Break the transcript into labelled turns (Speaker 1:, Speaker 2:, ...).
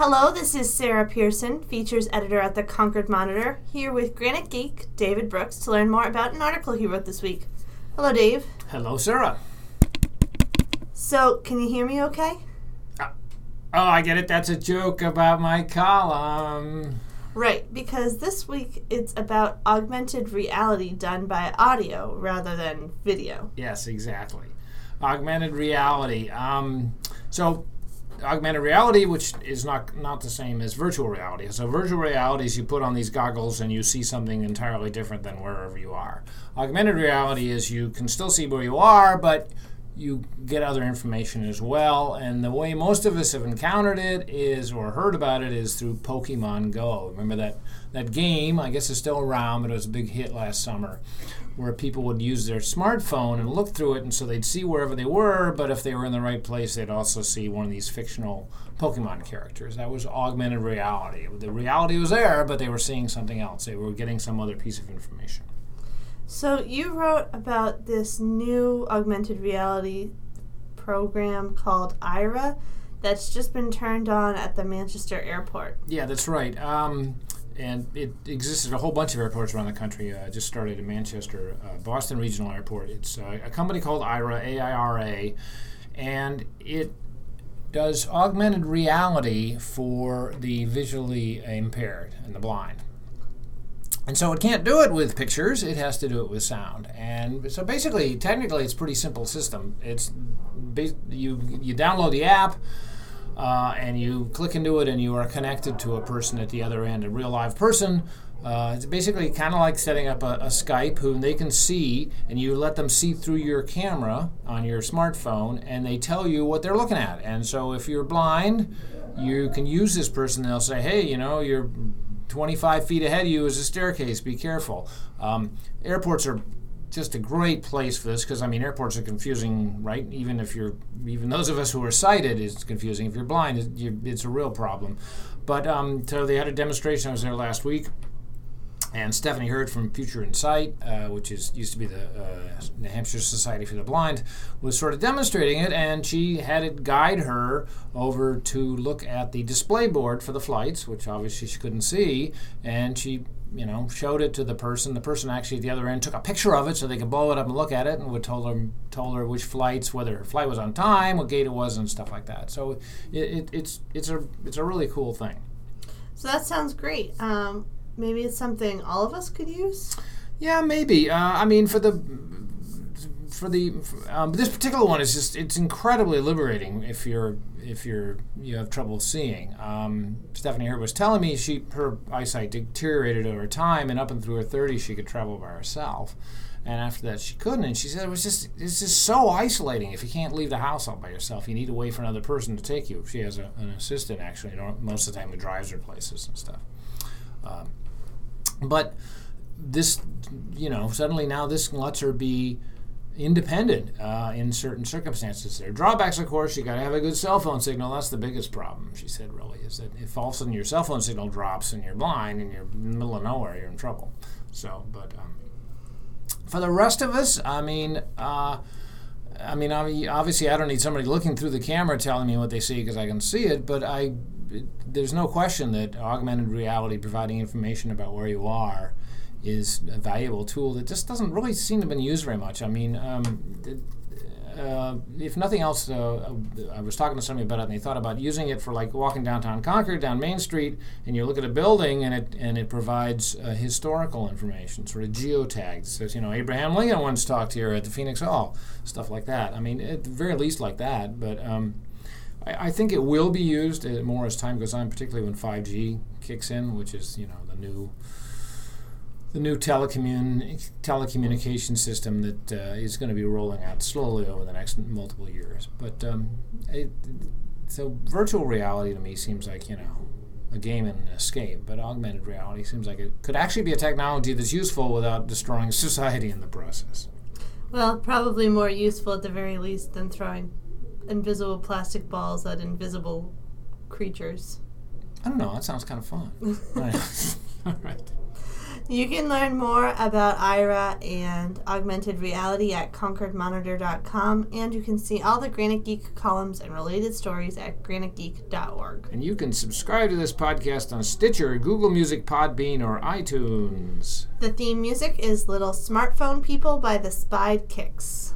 Speaker 1: Hello, this is Sarah Pearson, features editor at the Concord Monitor, here with Granite Geek David Brooks to learn more about an article he wrote this week. Hello, Dave.
Speaker 2: Hello, Sarah.
Speaker 1: So, can you hear me okay?
Speaker 2: Uh, oh, I get it. That's a joke about my column.
Speaker 1: Right, because this week it's about augmented reality done by audio rather than video.
Speaker 2: Yes, exactly. Augmented reality. Um, so, augmented reality, which is not not the same as virtual reality. So, virtual reality is you put on these goggles and you see something entirely different than wherever you are. Augmented reality is you can still see where you are, but you get other information as well. And the way most of us have encountered it is, or heard about it, is through Pokemon Go. Remember that, that game? I guess it's still around, but it was a big hit last summer, where people would use their smartphone and look through it, and so they'd see wherever they were, but if they were in the right place, they'd also see one of these fictional Pokemon characters. That was augmented reality. The reality was there, but they were seeing something else. They were getting some other piece of information.
Speaker 1: So you wrote about this new augmented reality program called Aira that's just been turned on at the Manchester airport.
Speaker 2: Yeah, that's right. Um, and it exists at a whole bunch of airports around the country. Uh, just started in Manchester, uh, Boston Regional Airport. It's uh, a company called Aira, A-I-R-A, and it does augmented reality for the visually impaired and the blind. And so it can't do it with pictures, it has to do it with sound. And so basically, technically, it's a pretty simple system. It's you, you download the app, uh, and you click into it, and you are connected to a person at the other end, a real live person. Uh, it's basically kind of like setting up a, a, Skype whom they can see, and you let them see through your camera on your smartphone, and they tell you what they're looking at. And so if you're blind, you can use this person. They'll say, "Hey, you know, you're 25 feet ahead of you is a staircase. Be careful. Um, airports are just a great place for this because I mean airports are confusing, right? Even if you're, even those of us who are sighted, it's confusing. If you're blind, it's a real problem. But um, so they had a demonstration. I was there last week and Stephanie Hurd from Future in Sight, uh, which is used to be the uh, New Hampshire Society for the Blind, was sort of demonstrating it, and she had it guide her over to look at the display board for the flights, which obviously she couldn't see, and she you know, showed it to the person. The person actually at the other end took a picture of it so they could blow it up and look at it, and would told her told her which flights, whether her flight was on time, what gate it was, and stuff like that. So it, it, it's it's a it's a really cool thing.
Speaker 1: So that sounds great. Um, maybe it's something all of us could use.
Speaker 2: Yeah, maybe. Uh, I mean, for the for the um, this particular one is just it's incredibly liberating if you're if you're you have trouble seeing. Um, Stephanie Hurd was telling me she her eyesight deteriorated over time, and up and through her 30s she could travel by herself, and after that she couldn't. And she said it was just it's just so isolating if you can't leave the house all by yourself. You need to wait for another person to take you. She has a, an assistant actually, most of the time who drives her places and stuff. Um, but this, you know, suddenly now this lets her be independent uh, in certain circumstances. There are drawbacks, of course. You got to have a good cell phone signal. That's the biggest problem. She said, really, is that if all of a sudden your cell phone signal drops and you're blind and you're in the middle of nowhere, you're in trouble. So, but um, for the rest of us, I mean. Uh, I mean, obviously, I don't need somebody looking through the camera telling me what they see because I can see it. But I there's no question that augmented reality providing information about where you are is a valuable tool that just doesn't really seem to have been used very much. I mean, um, uh, if nothing else, uh, I was talking to somebody about it, and they thought about using it for like walking downtown Concord, down Main Street, and you look at a building, and it and it provides uh, historical information, sort of geotags. It says, you know, Abraham Lincoln once talked here at the Phenix Hall, stuff like that. I mean, at the very least, like that. But um, I, I think it will be used uh, more as time goes on, particularly when 5G kicks in, which is you know the new the new telecommun- telecommunication system that uh, is going to be rolling out slowly over the next multiple years. But um, it, so virtual reality to me seems like you know a game and an escape, but augmented reality seems like it could actually be a technology that's useful without destroying society in the process.
Speaker 1: Well, probably more useful at the very least than throwing invisible plastic balls at invisible creatures.
Speaker 2: I don't know. That sounds kind of fun. All right.
Speaker 1: You can learn more about Aira and augmented reality at concordmonitor.com, and you can see all the Granite Geek columns and related stories at granitegeek.org.
Speaker 2: And you can subscribe to this podcast on Stitcher, Google Music, Podbean, or iTunes.
Speaker 1: The theme music is Little Smartphone People by the Spied Kicks.